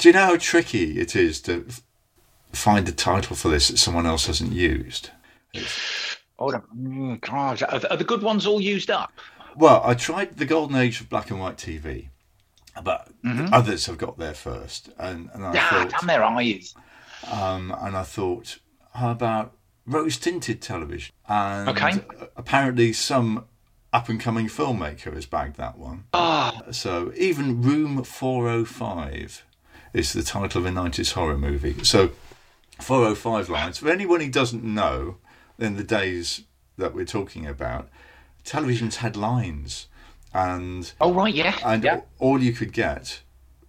Do you know how tricky it is to f- find a title for this that someone else hasn't used? Hold on. Mm, God, are, the good ones all used up? Well, I tried the golden age of black and white TV, but others have got there first, and, and I Ah, thought, damn their eyes. um, and I thought, how about rose tinted television? And Okay. apparently, some up and coming filmmaker has bagged that one. Ah, So even Room 405 is the title of a 90s horror movie. So 405 lines. For anyone who doesn't know, in the days that we're talking about, televisions had lines, and oh right, yeah, and yeah. all you could get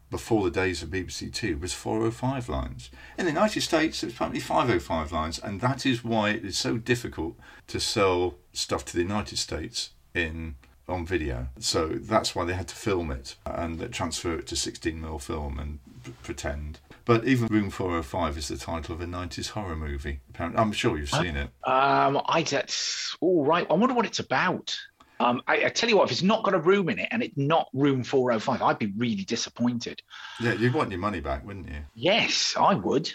before the days of BBC Two was 405 lines. In the United States, it was apparently 505 lines, and that is why it is so difficult to sell stuff to the United States in on video. So that's why they had to film it and transfer it to 16mm film and p- pretend. But even Room 405 is the title of a 90s horror movie. Apparently, I'm sure you've seen it. Um, I that's all right. I wonder what it's about. Um, I, I tell you what, if it's not got a room in it and it's not room 405, I'd be really disappointed. Yeah, you'd want your money back, wouldn't you? Yes, I would.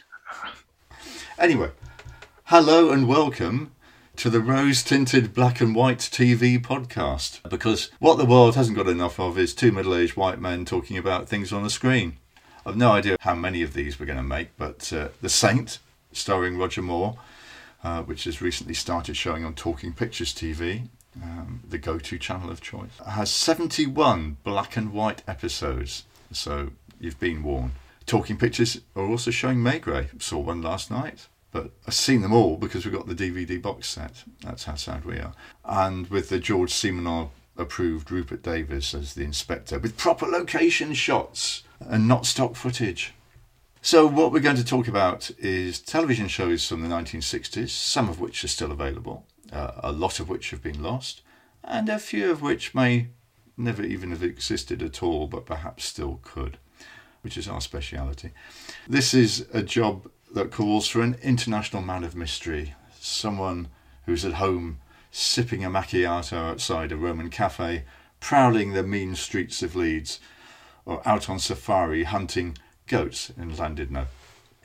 Anyway, hello and welcome to the rose tinted black and white TV podcast. Because what the world hasn't got enough of is two middle aged white men talking about things on a screen. I've no idea how many of these we're going to make, but uh, The Saint, starring Roger Moore, uh, which has recently started showing on Talking Pictures TV, um, the go to channel of choice, has 71 black and white episodes. So you've been warned. Talking Pictures are also showing Maigret. Saw one last night, but I've seen them all because we've got the DVD box set. That's how sad we are. And with the George Simenon approved Rupert Davies as the inspector, with proper location shots and not stock footage. So, what we're going to talk about is television shows from the 1960s, some of which are still available, uh, a lot of which have been lost, and a few of which may never even have existed at all, but perhaps still could, which is our speciality. This is a job that calls for an international man of mystery, someone who's at home sipping a macchiato outside a Roman cafe, prowling the mean streets of Leeds, or out on safari hunting goats in Llandudno.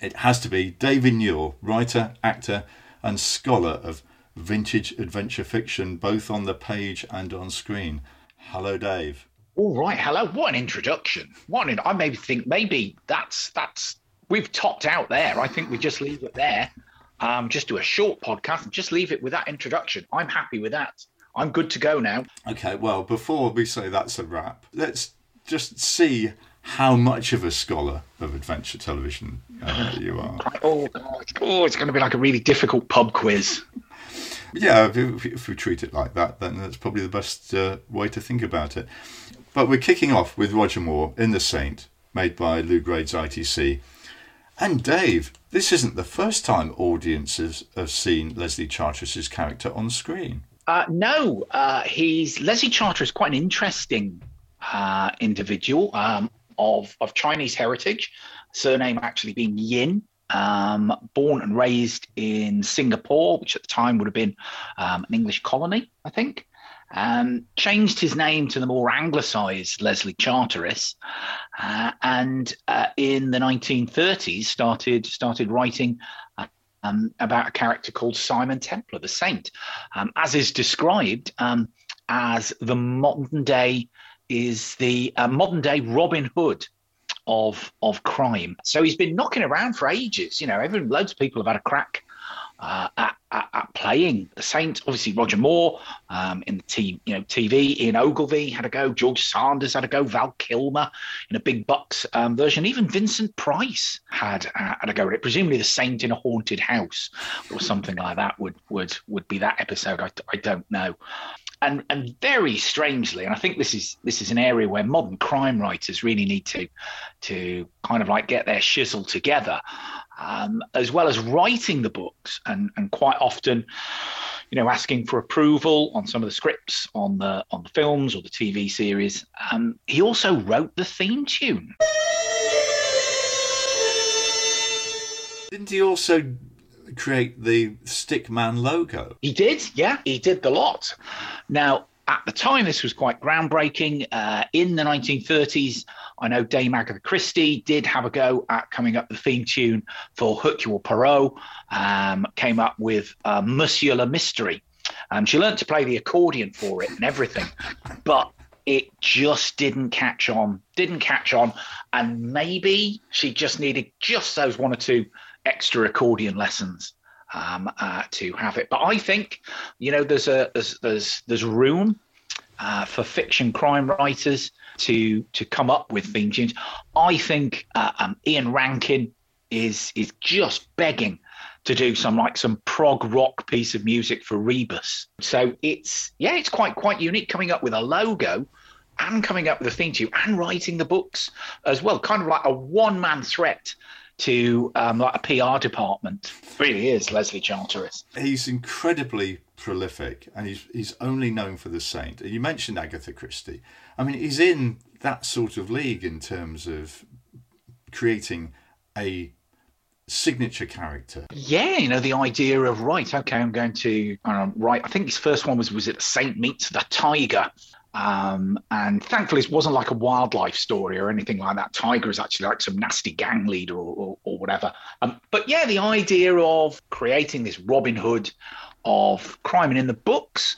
It has to be David Newell, writer, actor, and scholar of vintage adventure fiction, both on the page and on screen. Hello, Dave. All right, hello. What an introduction. What an, I maybe think maybe that's that's we've topped out there. I think we just leave it there. Um, just do a short podcast and just leave it with that introduction. I'm happy with that. I'm good to go now. Okay, well, before we say that's a wrap, let's just see how much of a scholar of adventure television uh, you are. Oh God! Oh, it's going to be like a really difficult pub quiz. Yeah, if, if, if we treat it like that, then that's probably the best uh, way to think about it. But we're kicking off with Roger Moore in The Saint, made by Lew Grade's ITC. And Dave, this isn't the first time audiences have seen Leslie Charteris's character on screen. Uh, no, uh, he's Leslie Charteris quite an interesting uh, individual um, of of Chinese heritage, surname actually being Yin. Um, born and raised in Singapore, which at the time would have been um, an English colony, I think. Um, changed his name to the more anglicised Leslie Charteris, uh, and uh, in the 1930s started started writing uh, um, about a character called Simon Templar, the Saint, um, as is described um, as the modern day is the uh, modern day Robin Hood of of crime. So he's been knocking around for ages. You know, everyone, loads of people have had a crack uh, at, at, at playing the Saint. Obviously, Roger Moore um, in the team, you know, TV. Ian Ogilvy had a go. George Sanders had a go. Val Kilmer in a big bucks um, version. Even Vincent Price had uh, had a go at it. Presumably, the Saint in a haunted house or something like that would would would be that episode. I, I don't know. And, and very strangely, and I think this is this is an area where modern crime writers really need to to kind of like get their shizzle together, um, as well as writing the books and and quite often, you know, asking for approval on some of the scripts on the on the films or the TV series. Um, he also wrote the theme tune. Didn't he also create the Stickman logo? He did, yeah, he did the lot. Now, at the time, this was quite groundbreaking. Uh, in the 1930s, I know Dame Agatha Christie did have a go at coming up with the theme tune for Hercule Poirot, um, came up with uh, Monsieur le Mystery. Um, she learned to play the accordion for it and everything, but it just didn't catch on. Didn't catch on, and maybe she just needed just those one or two extra accordion lessons um, uh, to have it. But I think, you know, there's a there's there's there's room uh, for fiction crime writers to to come up with theme tunes. I think uh, um, Ian Rankin is is just begging to do some like some prog rock piece of music for Rebus. So it's yeah, it's quite quite unique coming up with a logo and coming up with a theme tune and writing the books as well. Kind of like a one man threat to um, like a PR department. really is Leslie Charteris. He's incredibly prolific, and he's he's only known for the Saint. And You mentioned Agatha Christie. I mean, he's in that sort of league in terms of creating a signature character. Yeah, you know the idea of right. Okay, I'm going to um, write. I think his first one was was it Saint meets the Tiger, um, and thankfully, it wasn't like a wildlife story or anything like that. Tiger is actually like some nasty gang leader or, or, or whatever. Um, but yeah, the idea of creating this Robin Hood of crime and in the books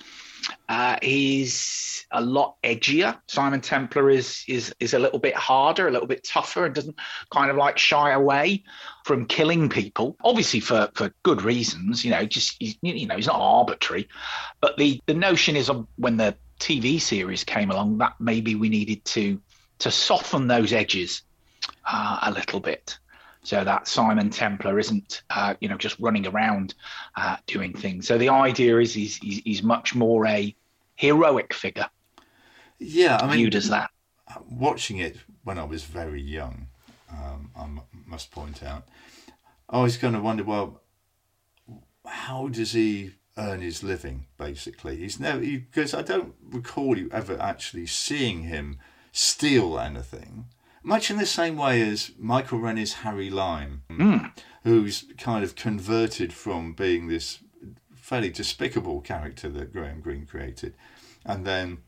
uh, is a lot edgier. Simon Templar is is is a little bit harder, a little bit tougher, and doesn't kind of like shy away from killing people. Obviously for for good reasons, you know. Just you know, he's not arbitrary. But the the notion is when the TV series came along, that maybe we needed to to soften those edges uh, a little bit, so that Simon Templar isn't, uh, you know, just running around uh, doing things. So the idea is he's, he's, he's much more a heroic figure. Yeah, I mean, viewed as that. Watching it when I was very young, um, I must point out, I was going to wonder, well, how does he earn his living basically. He's never because i don't recall you ever actually seeing him steal anything. Much in the same way as michael rennie's harry lime mm. who's kind of converted from being this fairly despicable character that graham greene created. And then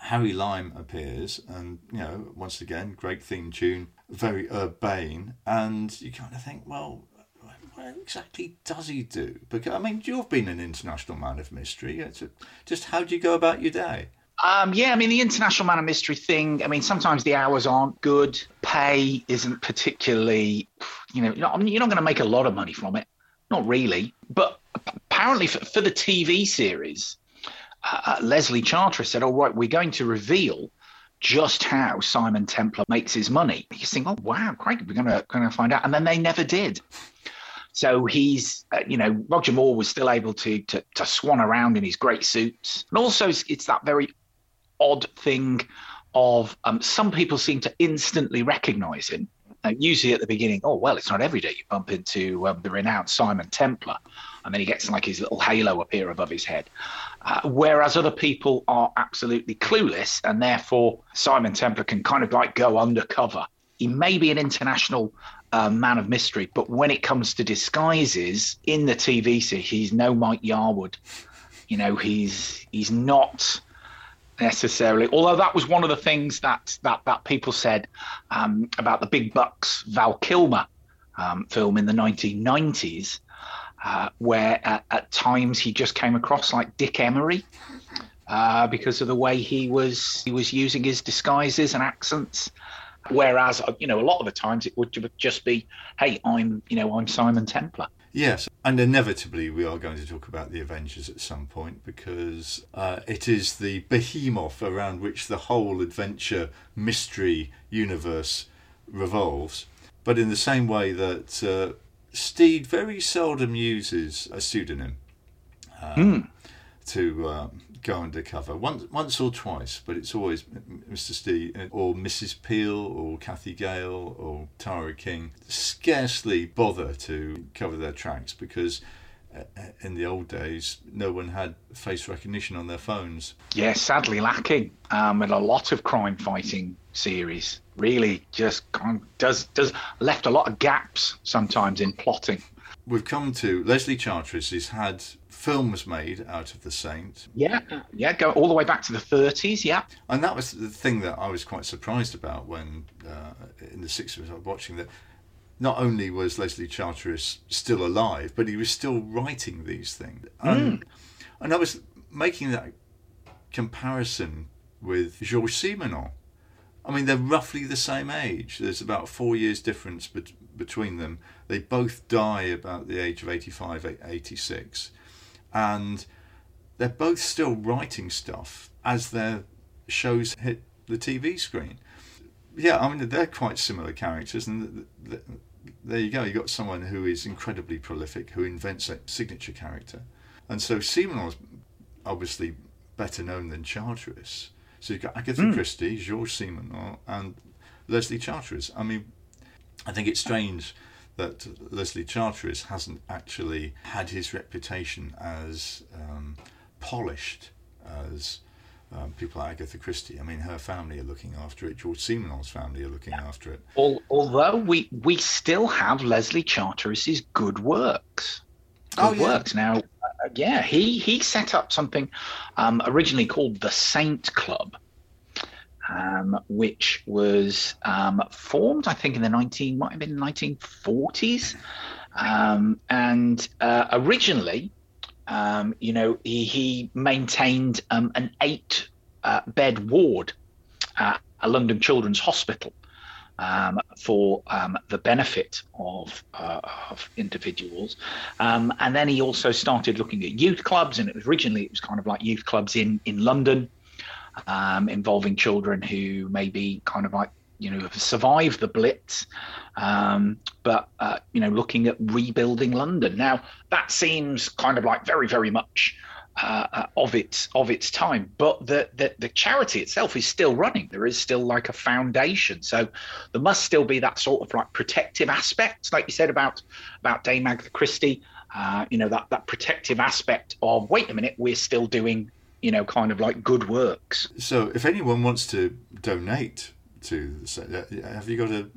harry lime appears and you know once again great theme tune very urbane. And you kind of think well what exactly does he do? Because I mean, you've been an international man of mystery. Just how do you go about your day? Um, yeah, I mean, the international man of mystery thing. I mean, sometimes the hours aren't good. Pay isn't particularly, you know, you're not, not going to make a lot of money from it. Not really. But apparently, for, for the TV series, uh, uh, Leslie Charteris said, "All right, we're going to reveal." just how Simon Templar makes his money. You think, oh wow, great, we're gonna gonna find out, and then they never did. So he's, uh, you know, Roger Moore was still able to, to, to swan around in his great suits, and also it's that very odd thing of um, some people seem to instantly recognise him. Uh, usually at the beginning, oh well, it's not every day you bump into um, the renowned Simon Templar, and then he gets like his little halo appear above his head. Uh, whereas other people are absolutely clueless, and therefore Simon Templar can kind of like go undercover. He may be an international uh, man of mystery. But when it comes to disguises in the TV series, he's no Mike Yarwood. You know, he's he's not necessarily. Although that was one of the things that that that people said um, about the Big Bucks Val Kilmer um, film in the 1990s, uh, where at, at, times he just came across like Dick Emery. Uh, because of the way he was he was using his disguises and accents, Whereas, uh, you know, a lot of the times it would just be, hey, I'm, you know, I'm Simon Templar. Yes, and inevitably we are going to talk about the Avengers at some point because uh, it is the behemoth around which the whole adventure mystery universe revolves. But in the same way that uh, Steed very seldom uses a pseudonym uh, mm. to um, go undercover once, once or twice, but it's always Mr. Steed or Mrs. Peel or Cathy Gale or Tara King. Scarcely bother to cover their tracks because uh, in the old days, no one had face recognition on their phones. Yeah, sadly lacking um, in a lot of crime fighting series. Really, just does does left a lot of gaps sometimes in plotting. We've come to Leslie Charteris. He's had films made out of The Saint. Yeah, yeah, go all the way back to the 30s. Yeah, and that was the thing that I was quite surprised about when uh, in the 60s I was watching that. Not only was Leslie Charteris still alive, but he was still writing these things. And, mm. and I was making that comparison with Georges Simenon. I mean, they're roughly the same age. There's about four years difference bet- between them. They both die about the age of 85, 86. And they're both still writing stuff as their shows hit the TV screen. Yeah, I mean, they're quite similar characters. And there you go. You've got someone who is incredibly prolific, who invents a signature character. And so Simenon's obviously better known than Charteris. So you've got Agatha mm. Christie, Georges Simenon, and Leslie Charteris. I mean, I think it's strange that Leslie Charteris hasn't actually had his reputation as um, polished as um, people like Agatha Christie. I mean, her family are looking after it. George Simenon's family are looking after it. Although we we still have Leslie Charteris's good works. Good oh, yeah. works now. Uh, yeah, he he set up something um, originally called the Saint Club, um, which was um, formed, I think, in the 19 might have been 1940s, um, and uh, originally, um, you know, he, he maintained um, an eight uh, bed ward at a London Children's Hospital. Um, for the benefit of, uh, of individuals. And then he also started looking at youth clubs, and it was originally it was kind of like youth clubs in in London um, involving children who maybe kind of like you know have survived the blitz um, but uh, you know looking at rebuilding london. Now that seems kind of like very very much uh, uh, of its of its time but the, the the charity itself is still running. There is still like a foundation. So there must still be that sort of like protective aspect like you said about about dame agatha christie. Uh, you know that that protective aspect of wait a minute we're still doing you know, kind of like good works. So, if anyone wants to donate to, have you got a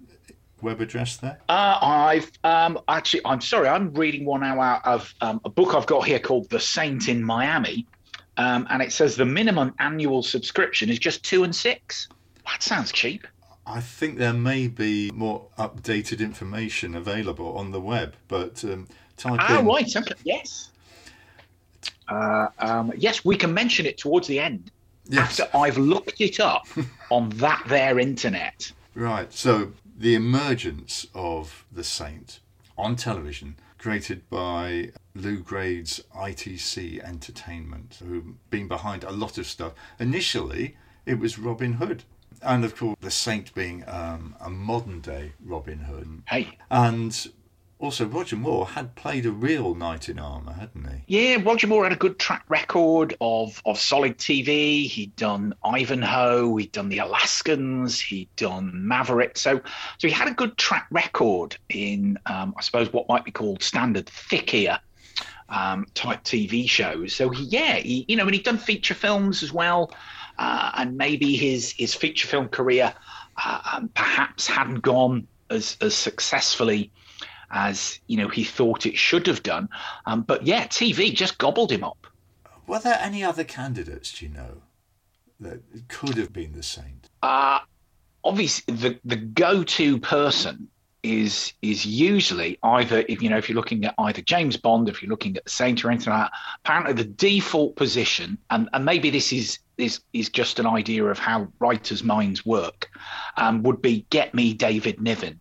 web address there? Uh, I've um, actually, I'm sorry, I'm reading one out of um, a book I've got here called The Saint in Miami, um, and it says the minimum annual subscription is just two and six. That sounds cheap. I think there may be more updated information available on the web, but um, type ah, in. right, okay, yes. Uh, um, yes, we can mention it towards the end. Yes. After I've looked it up on that there internet. Right. So the emergence of the Saint on television, created by Lew Grade's ITC Entertainment, who've been behind a lot of stuff. Initially, it was Robin Hood. And of course, the Saint being um, a modern day Robin Hood. Hey. And also, Roger Moore had played a real knight in armour, hadn't he? Yeah, Roger Moore had a good track record of, of solid TV. He'd done Ivanhoe, he'd done The Alaskans, he'd done Maverick. So, so he had a good track record in, um, I suppose, what might be called standard thick ear um, type TV shows. So, he, yeah, he, you know, and he'd done feature films as well. Uh, and maybe his, his feature film career uh, um, perhaps hadn't gone as, as successfully as you know he thought it should have done. Um, but yeah, TV just gobbled him up. Were there any other candidates? Do you know that could have been the Saint? Uh obviously the the go-to person is is usually either if you know if you're looking at either James Bond, if you're looking at the Saint or anything like that. Apparently, the default position, and, and maybe this is is is just an idea of how writers' minds work, um, would be get me David Niven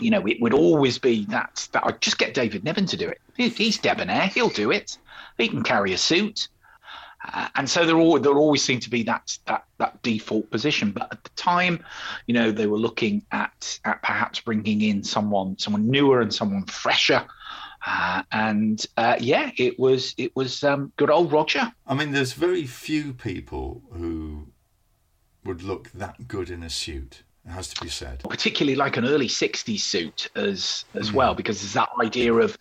you know, it would always be that that I'd just get David Niven to do it. He's debonair; he'll do it. He can carry a suit, uh, and so there all there always seemed to be that that that default position. But at the time, you know, they were looking at at perhaps bringing in someone someone newer and someone fresher. Uh, and uh, yeah, it was it was um, good old Roger. I mean, there's very few people who would look that good in a suit. It has to be said. Particularly like an early 60s suit as as mm. well, because there's that idea of,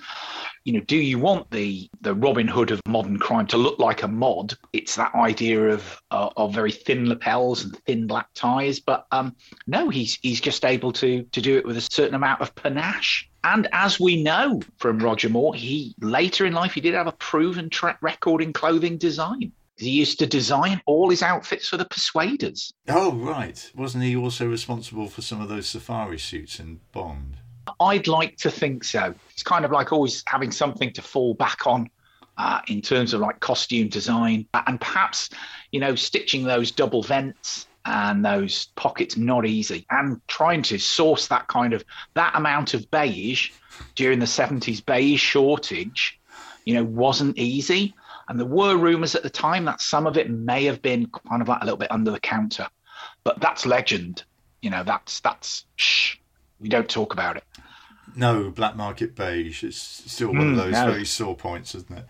you know, do you want the the Robin Hood of modern crime to look like a mod? It's that idea of uh, of very thin lapels and thin black ties, but um, no, he's he's just able to to do it with a certain amount of panache And as we know from Roger Moore, he later in life he did have a proven track record in clothing design. He used to design all his outfits for the Persuaders. Oh, right. Wasn't he also responsible for some of those safari suits in Bond? I'd like to think so. It's kind of like always having something to fall back on uh, in terms of like costume design and perhaps, you know, stitching those double vents and those pockets not easy and trying to source that kind of that amount of beige during the 70s beige shortage you know wasn't easy and there were rumors at the time that some of it may have been kind of like a little bit under the counter but that's legend you know that's that's shh we don't talk about it no black market beige it's still one mm, of those no. very sore points isn't it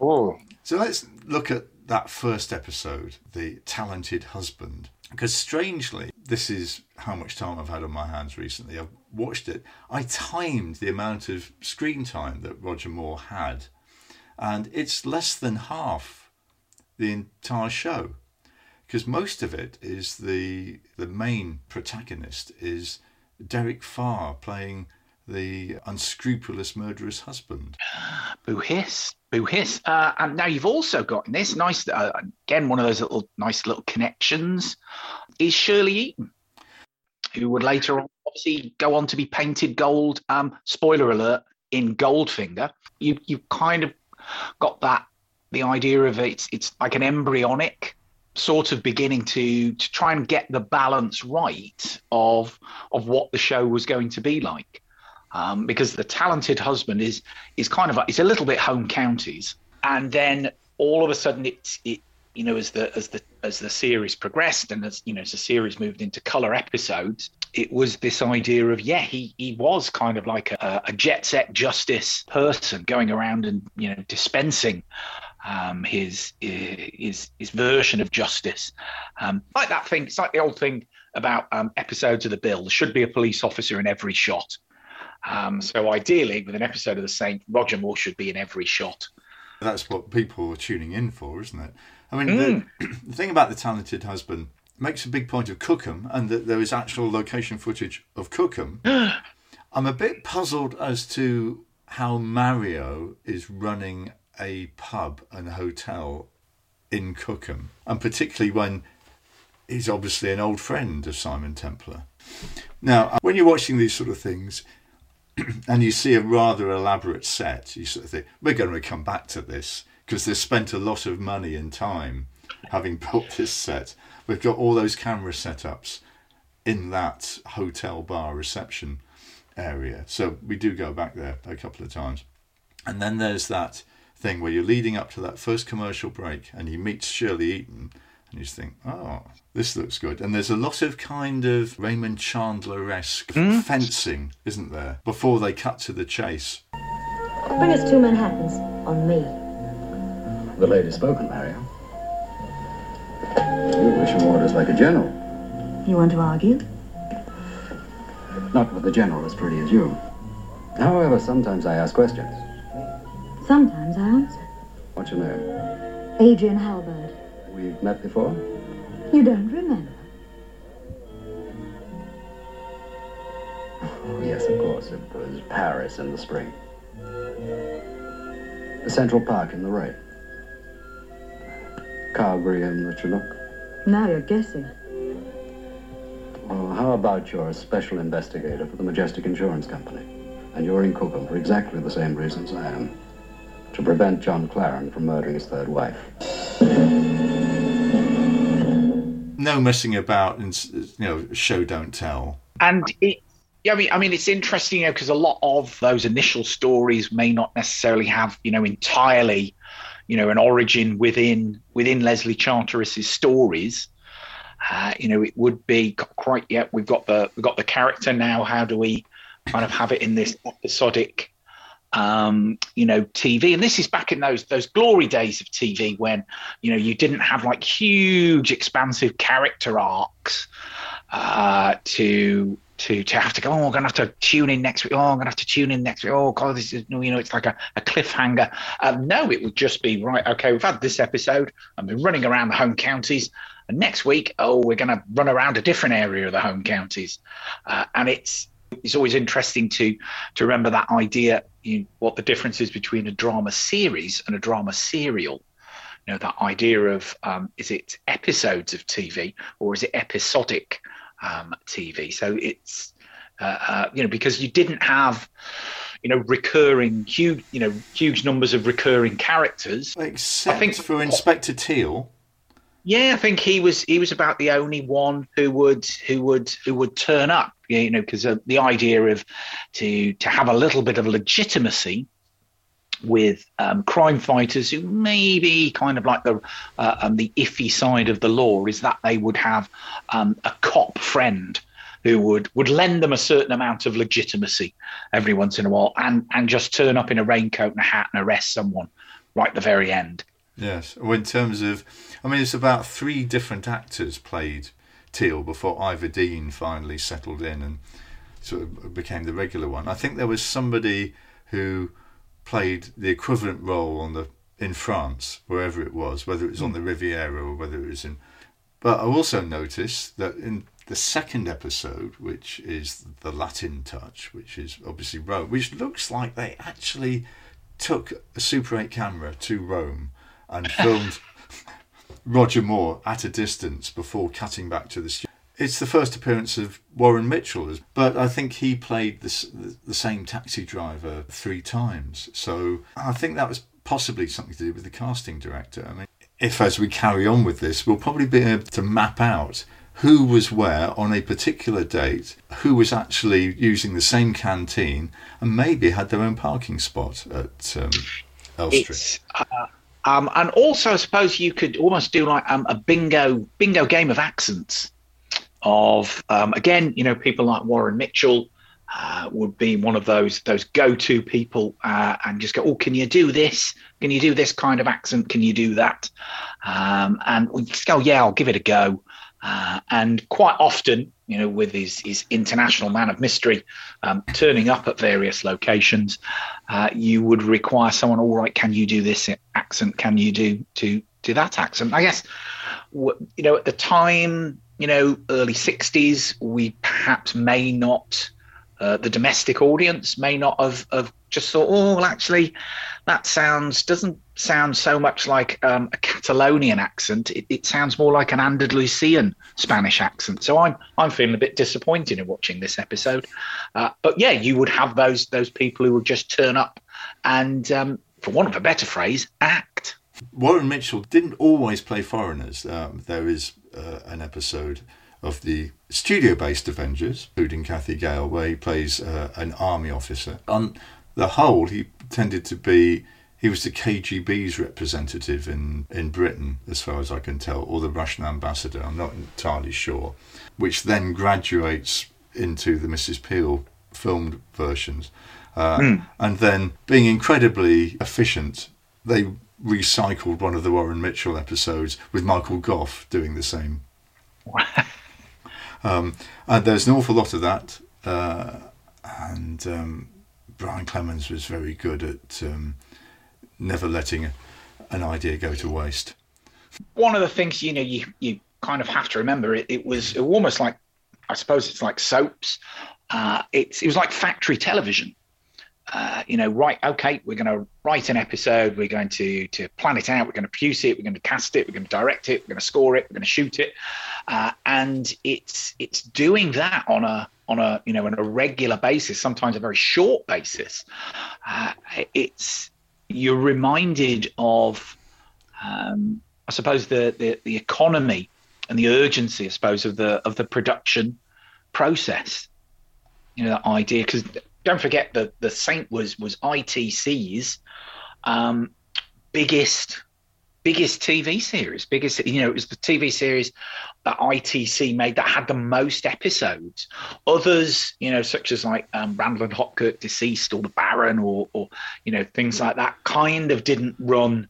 oh so let's look at that first episode, The Talented Husband. Because strangely, this is how much time I've had on my hands recently. I've watched it. I timed the amount of screen time that Roger Moore had, and it's less than half the entire show. Because most of it is the the main protagonist is Derek Farr playing the unscrupulous murderous husband. Boo hiss, boo hiss. Uh, and now you've also got in this nice, uh, again, one of those little nice little connections is Shirley Eaton, who would later on obviously go on to be painted gold. Um, spoiler alert in Goldfinger. You you kind of got that the idea of it's it's like an embryonic sort of beginning to to try and get the balance right of of what the show was going to be like. Um, because the talented husband is is kind of like, it's a little bit home counties, and then all of a sudden it's it you know as the as the as the series progressed and as you know as the series moved into color episodes it was this idea of yeah he he was kind of like a, a jet set justice person going around and you know dispensing um, his his his version of justice. Um, like that thing it's like the old thing about um, episodes of the bill. There should be a police officer in every shot. Um, so ideally, with an episode of The Saint, Roger Moore should be in every shot. That's what people are tuning in for, isn't it? I mean, mm. the, the, thing about the talented husband makes a big point of Cookham, and that there is actual location footage of Cookham. I'm a bit puzzled as to how Mario is running a pub and hotel in Cookham, and particularly when he's obviously an old friend of Simon Templar. Now, when you're watching these sort of things, and you see a rather elaborate set, you sort of think, we're going to come back to this because they've spent a lot of money and time having built this set. We've got all those camera setups in that hotel bar reception area. So we do go back there a couple of times. And then there's that thing where you're leading up to that first commercial break and you meet Shirley Eaton and you just think, oh, this looks good. And there's a lot of kind of Raymond Chandler esque mm. fencing, isn't there? Before they cut to the chase. Bring us two Manhattans on me. The lady's spoken, Mario. You wish orders like a general. You want to argue? Not with a general as pretty as you. However, sometimes I ask questions. Sometimes I answer. What's your name? Adrian Halberd. We've met before? You don't remember? Oh, yes, of course. It was Paris in the spring. The Central Park in the rain. Calgary in the Chinook. Now you're guessing. Well, how about you're a special investigator for the Majestic Insurance Company? And you're in Cookham for exactly the same reasons I am. To prevent John Claren from murdering his third wife no messing about and you know show don't tell. And it, yeah, I mean, I mean, it's interesting, you know, because a lot of those initial stories may not necessarily have, you know, entirely, you know, an origin within within Leslie Charteris's stories. Uh, you know, it would be quite. Yeah, we've got the we've got the character now. How do we kind of have it in this episodic um, you know, TV. And this is back in those those glory days of TV when, you know, you didn't have like huge, expansive character arcs uh, to to to have to go. Oh, I'm gonna have to tune in next week. Oh, I'm gonna have to tune in next week. Oh God, this is you know, it's like a, a cliffhanger. Um, no, it would just be right. Okay, we've had this episode. I've been running around the home counties. And next week, oh, we're going to run around a different area of the home counties, uh, and it's It's always interesting to to remember that idea, you what the difference is between a drama series and a drama serial. You know, that idea of um, is it episodes of TV or is it episodic um, TV? So it's uh, uh, you know because you didn't have you know recurring huge you know huge numbers of recurring characters. Except think- for Inspector Teal. Yeah, I think he was he was about the only one who would who would who would turn up. You know, because uh, the idea of to to have a little bit of legitimacy with um, crime fighters who may be kind of like the uh, um, the iffy side of the law is that they would have um, a cop friend who would would lend them a certain amount of legitimacy every once in a while and and just turn up in a raincoat and a hat and arrest someone right at the very end. Yes. Well, in terms of, I mean, it's about three different actors played Teal before Ivor Dean finally settled in and sort of became the regular one. I think there was somebody who played the equivalent role on the in France, wherever it was, whether it was on the hmm. Riviera or whether it was in. But I also noticed that in the second episode, which is the Latin touch, which is obviously Rome, which looks like they actually took a Super 8 camera to Rome and filmed Roger Moore at a distance before cutting back to the studio. It's the first appearance of Warren Mitchell, but I think he played the, the same taxi driver three times. So I think that was possibly something to do with the casting director. I mean, if as we carry on with this, we'll probably be able to map out who was where on a particular date, who was actually using the same canteen, and maybe had their own parking spot at um, Elstree. Uh, um, and also I suppose you could almost do like um, a bingo bingo game of accents of um, again you know people like Warren Mitchell uh, would be one of those those go to people uh, and just go oh can you do this? Can you do this kind of accent? Can you do that? Um, and just go yeah I'll give it a go uh, and quite often you know with his his international man of mystery um, turning up at various locations uh, you would require someone all right can you do this accent? Can you do do do that accent? I guess you know at the time you know early 60s we perhaps may not uh, the domestic audience may not have, have just thought oh well actually that sounds doesn't sound so much like um, a catalonian accent it, it sounds more like an andalusian spanish accent so i'm i'm feeling a bit disappointed in watching this episode uh, but yeah, you would have those those people who would just turn up and, um, for want of a better phrase, act. Warren Mitchell didn't always play foreigners. Um, there is uh, an episode of the studio-based Avengers, including Cathy Gale, where he plays uh, an army officer. On the whole, he tended to be he was the KGB's representative in, in Britain, as far as I can tell, or the Russian ambassador. I'm not entirely sure. Which then graduates into the Mrs. Peel filmed versions. Uh, And then, being incredibly efficient, they recycled one of the Warren Mitchell episodes with Michael Gough doing the same. um, and there's an awful lot of that. Uh, and um, Brian Clemens was very good at um, never letting an idea go to waste. One of the things you know you you kind of have to remember it, it was almost like I suppose it's like soaps. Uh, it's it was like factory television. Uh, you know, right? Okay, we're going to write an episode. We're going to to plan it out. We're going to produce it. We're going to cast it. We're going to direct it. We're going to score it. We're going to shoot it. Uh, and it's it's doing that on a on a you know on a regular basis. Sometimes a very short basis. Uh, it's you're reminded of, um, I suppose the, the the economy and the urgency, I suppose, of the of the production process. You know that idea because don't forget that the Saint was was ITC's um, biggest biggest TV series, biggest you know it was the TV series that ITC made that had the most episodes. Others, you know, such as like um, Randall and Hopkirk deceased or the Baron or or you know things like that, kind of didn't run.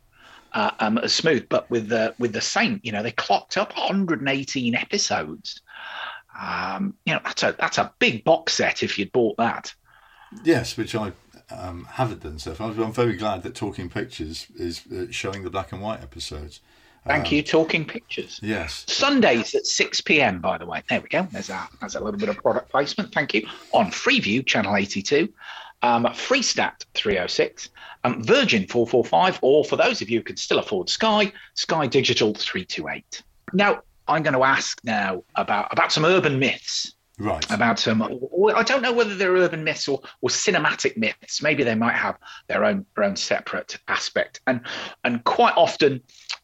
Uh, um, as smooth, but with the with the Saint, you know, they clocked up 118 episodes. Um, you know, that's a that's a big box set if you'd bought that. Yes, which I um, haven't done so far. I'm very glad that Talking Pictures is uh, showing the black and white episodes. Thank you, Talking Pictures. Yes. Sundays at 6 p.m. By the way, there we go. There's a there's a little bit of product placement. Thank you on Freeview channel 82, um, Freesat 306, um, Virgin 445, or for those of you who can still afford Sky, Sky Digital 328. Now I'm going to ask now about about some urban myths Right. about them. I don't know whether they're urban myths or, or cinematic myths. Maybe they might have their own their own separate aspect. And and quite often,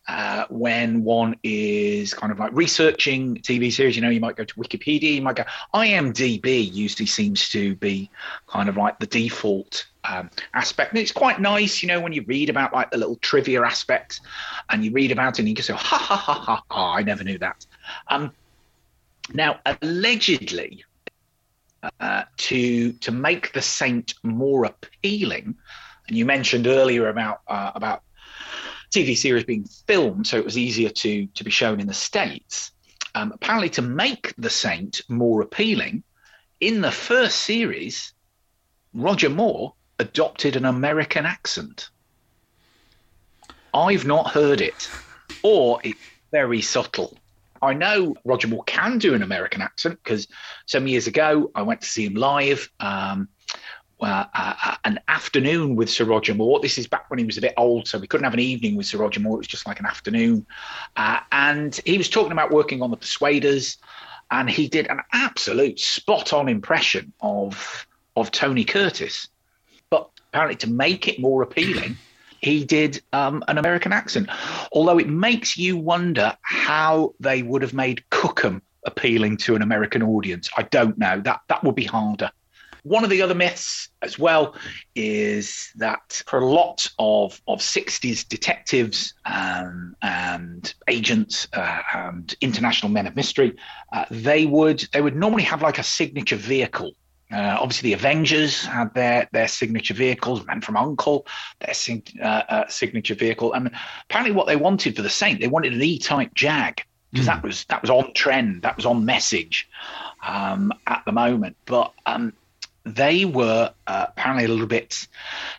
uh, when one is kind of like researching TV series, you know, you might go to Wikipedia, you might go IMDb. Usually seems to be kind of like the default um, aspect. And it's quite nice, you know, when you read about like the little trivia aspects, and you read about it, and you can say, ha ha ha ha, ha I never knew that. Um, now, allegedly, uh, to to make the saint more appealing, and you mentioned earlier about uh, about TV series being filmed, so it was easier to to be shown in the states. Um, apparently, to make the saint more appealing, in the first series, Roger Moore adopted an American accent. I've not heard it, or it's very subtle. I know Roger Moore can do an American accent because some years ago I went to see him live. Um, uh, uh, an afternoon with Sir Roger Moore. This is back when he was a bit old, so we couldn't have an evening with Sir Roger Moore. It was just like an afternoon. Uh, and he was talking about working on the Persuaders, and he did an absolute spot on impression of of Tony Curtis. But apparently, to make it more appealing, he did um, an American accent. Although it makes you wonder how they would have made Cookham appealing to an American audience. I don't know. That that would be harder. One of the other myths as well is that for a lot of, of 60s detectives um, and agents uh, and international men of mystery, uh, they would they would normally have like a signature vehicle. Uh, obviously, the Avengers had their their signature vehicles. Man from Uncle, their sig- uh, uh, signature vehicle, and apparently, what they wanted for the Saint, they wanted an E-type Jag because that was that was on trend, that was on message um, at the moment. But um, they were uh, apparently a little bit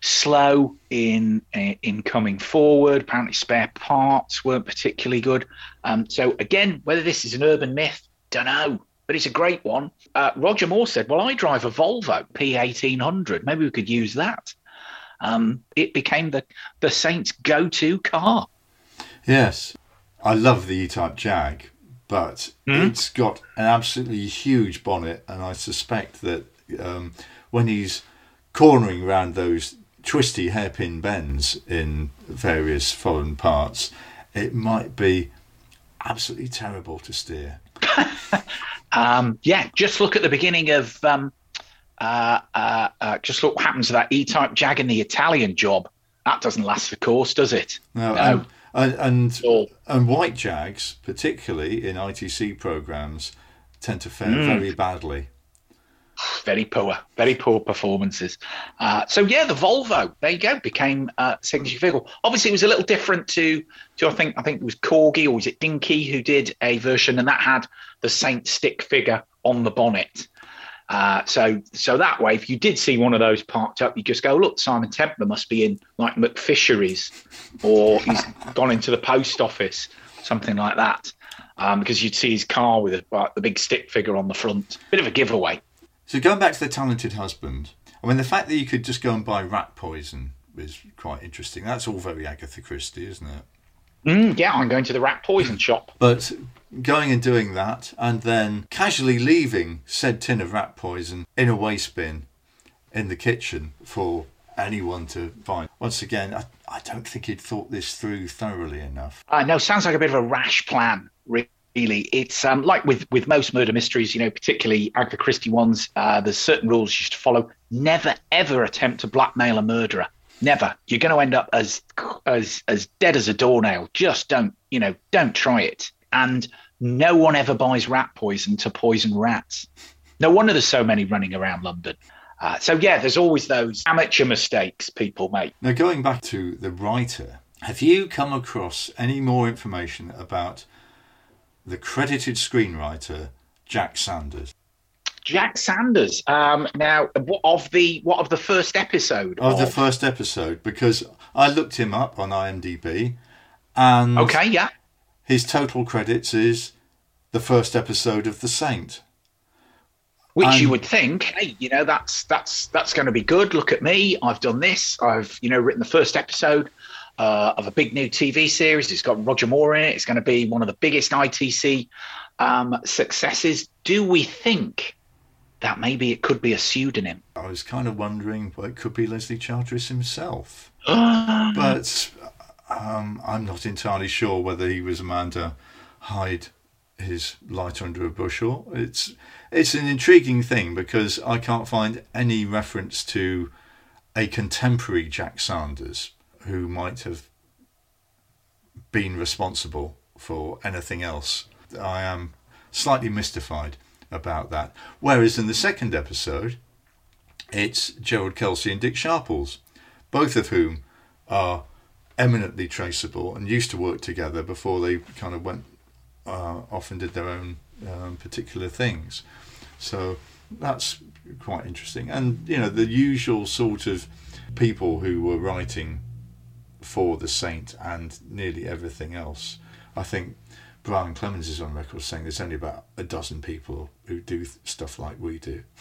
slow in in coming forward. Apparently, spare parts weren't particularly good. Um, so again, whether this is an urban myth, don't know. But it's a great one. Uh, Roger Moore said, "Well, I drive a Volvo P1800. Maybe we could use that." Um, it became the the Saints' go-to car. Yes. I love the E-Type Jag, but it's got an absolutely huge bonnet, and I suspect that um, when he's cornering around those twisty hairpin bends in various foreign parts, it might be absolutely terrible to steer. Um, yeah, just look at the beginning of. Um, uh, uh, uh, just look what happens to that E-type Jag in the Italian job. That doesn't last the course, does it? No, No. and and and, and white Jags, particularly in ITC programs, tend to fare Mm. very badly. Very poor, very poor performances. Uh, so yeah, the Volvo, there you go, became uh, signature vehicle. Obviously, it was a little different to to I think I think it was Corgi or was it Dinky who did a version, and that had the Saint stick figure on the bonnet. Uh, so so that way, if you did see one of those parked up, you just go, look, Simon Templar must be in like MacFisheries, or he's gone into the post office, something like that. Um, because you'd see his car with a, like, the big stick figure on the front. Bit of a giveaway. So going back to the talented husband, I mean the fact that you could just go and buy rat poison is quite interesting. That's all very Agatha Christie, isn't it? Mm, yeah, I'm going to the rat poison shop. But going and doing that and then casually leaving said tin of rat poison in a waste bin in the kitchen for anyone to find. Once again, I, I don't think he'd thought this through thoroughly enough. Uh, no, sounds like a bit of a rash plan, really. It's um, like with, with most murder mysteries, you know, particularly Agatha Christie ones, uh, there's certain rules you should follow. Never, ever attempt to blackmail a murderer. Never. You're going to end up as as as dead as a doornail. Just don't, you know, don't try it. And no one ever buys rat poison to poison rats. No wonder there's so many running around London. Uh, so yeah, there's always those amateur mistakes people make. Now, going back to the writer, have you come across any more information about the credited screenwriter Jack Sanders? Jack Sanders. Um, now, what of the what of the first episode? Of the first episode, because I looked him up on IMDb, and Okay, yeah. his total credits is the first episode of The Saint. Which And- you would think, hey, you know, that's that's that's going to be good. Look at me, I've done this. I've you know written the first episode uh, of a big new TV series. It's got Roger Moore in it. It's going to be one of the biggest ITC um, successes. Do we think that maybe it could be a pseudonym? I was kind of wondering, well, it could be Leslie Charteris himself. but But um, I'm not entirely sure whether he was a man to hide his light under a bushel. It's it's an intriguing thing because I can't find any reference to a contemporary Jack Sanders who might have been responsible for anything else. I am slightly mystified about that. Whereas in the second episode, it's Gerald Kelsey and Dick Sharples, both of whom are eminently traceable and used to work together before they kind of went uh, off and did their own um, particular things. So that's quite interesting. And, you know, the usual sort of people who were writing for The Saint and nearly everything else. I think Brian Clemens is on record saying there's only about a dozen people who do stuff like we do.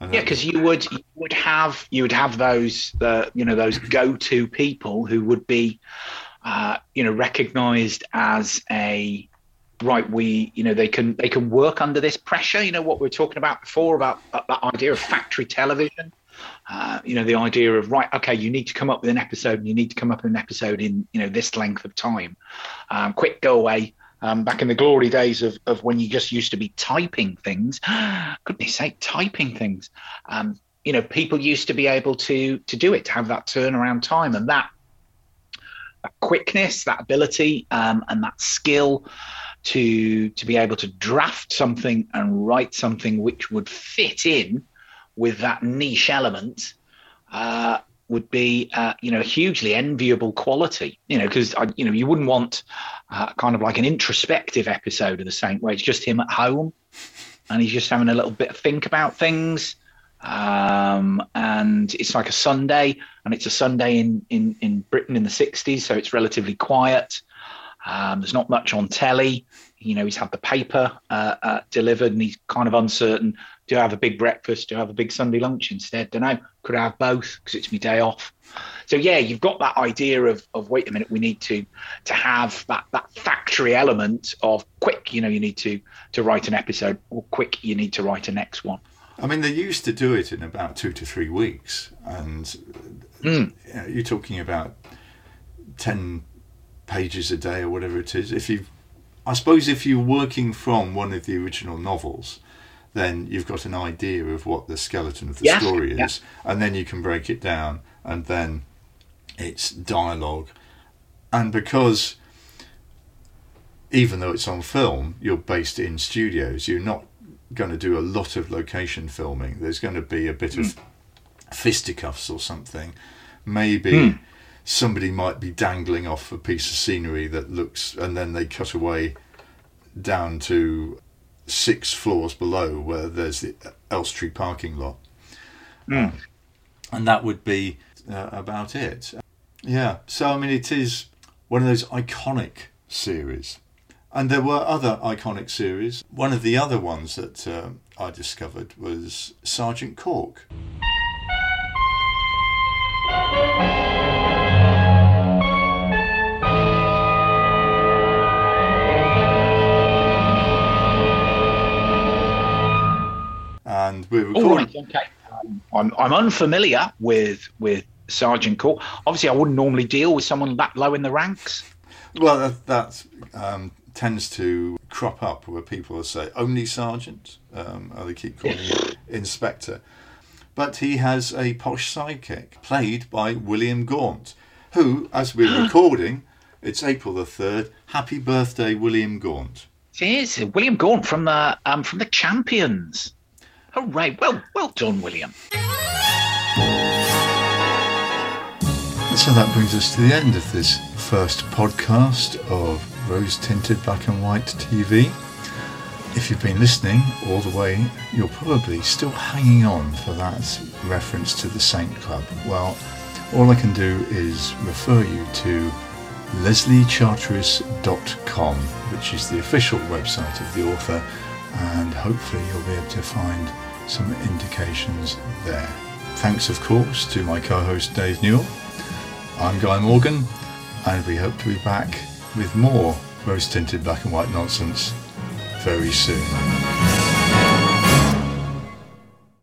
Yeah, because you would you would have you would have those uh, you know those go to people who would be uh, you know recognized as a right we you know they can they can work under this pressure you know what we are talking about before about that, that idea of factory television uh, you know the idea of right okay you need to come up with an episode and you need to come up with an episode in you know this length of time. Um, quick go away. Um, back in the glory days of, of when you just used to be typing things goodness sake typing things. Um, you know people used to be able to to do it to have that turnaround time and that that quickness that ability um, and that skill to to be able to draft something and write something which would fit in with that niche element uh, would be uh, you know hugely enviable quality you know because you know you wouldn't want uh, kind of like an introspective episode of the Saint where it's just him at home and he's just having a little bit of think about things. Um, and it's like a Sunday and it's a Sunday in in in Britain in the 60s so it's relatively quiet. Um, there's not much on telly you know he's had the paper uh, uh, delivered and he's kind of uncertain do I have a big breakfast do I have a big Sunday lunch instead? Don't know. Could I have both? Because it's my day off. So yeah you've got that idea of, of wait a minute we need to to have that that factory element of quick you know you need to to write an episode or quick you need to write a next one. I mean, they used to do it in about two to three weeks, and Mm. you know, you're talking about ten pages a day or whatever it is. If you, I suppose, if you're working from one of the original novels, then you've got an idea of what the skeleton of the Yes, story is, yeah. and then you can break it down, and then it's dialogue, and because even though it's on film, you're based in studios. You're not going to do a lot of location filming. There's going to be a bit of hmm. fisticuffs or something. Maybe hmm. Somebody might be dangling off a piece of scenery that looks, and then they cut away down to six floors below where there's the Elstree parking lot. Mm. And that would be uh, about it. Yeah, so I mean, it is one of those iconic series. And there were other iconic series. One of the other ones that uh, I discovered was Sergeant Cork. We're recording. right, okay. Um, I'm, I'm unfamiliar with with Sergeant Cork. Obviously, I wouldn't normally deal with someone that low in the ranks. Well, that, that um, tends to crop up where people say only sergeant, um, or they keep calling him inspector. But he has a posh sidekick played by William Gaunt, who, as we're recording, it's April the third. Happy birthday, William Gaunt! Cheers, William Gaunt from the um, from the Champions. Hooray! Well, well done, William. So that brings us to the end of this first podcast of Rose Tinted Black and White TV. If you've been listening all the way, you're probably still hanging on for that reference to the Saint Club. Well, all I can do is refer you to lesliecharteris.com, which is the official website of the author, and hopefully you'll be able to find some indications there. Thanks, of course, to my co host Dave Newell. I'm Guy Morgan, and we hope to be back with more rose tinted black and white nonsense very soon.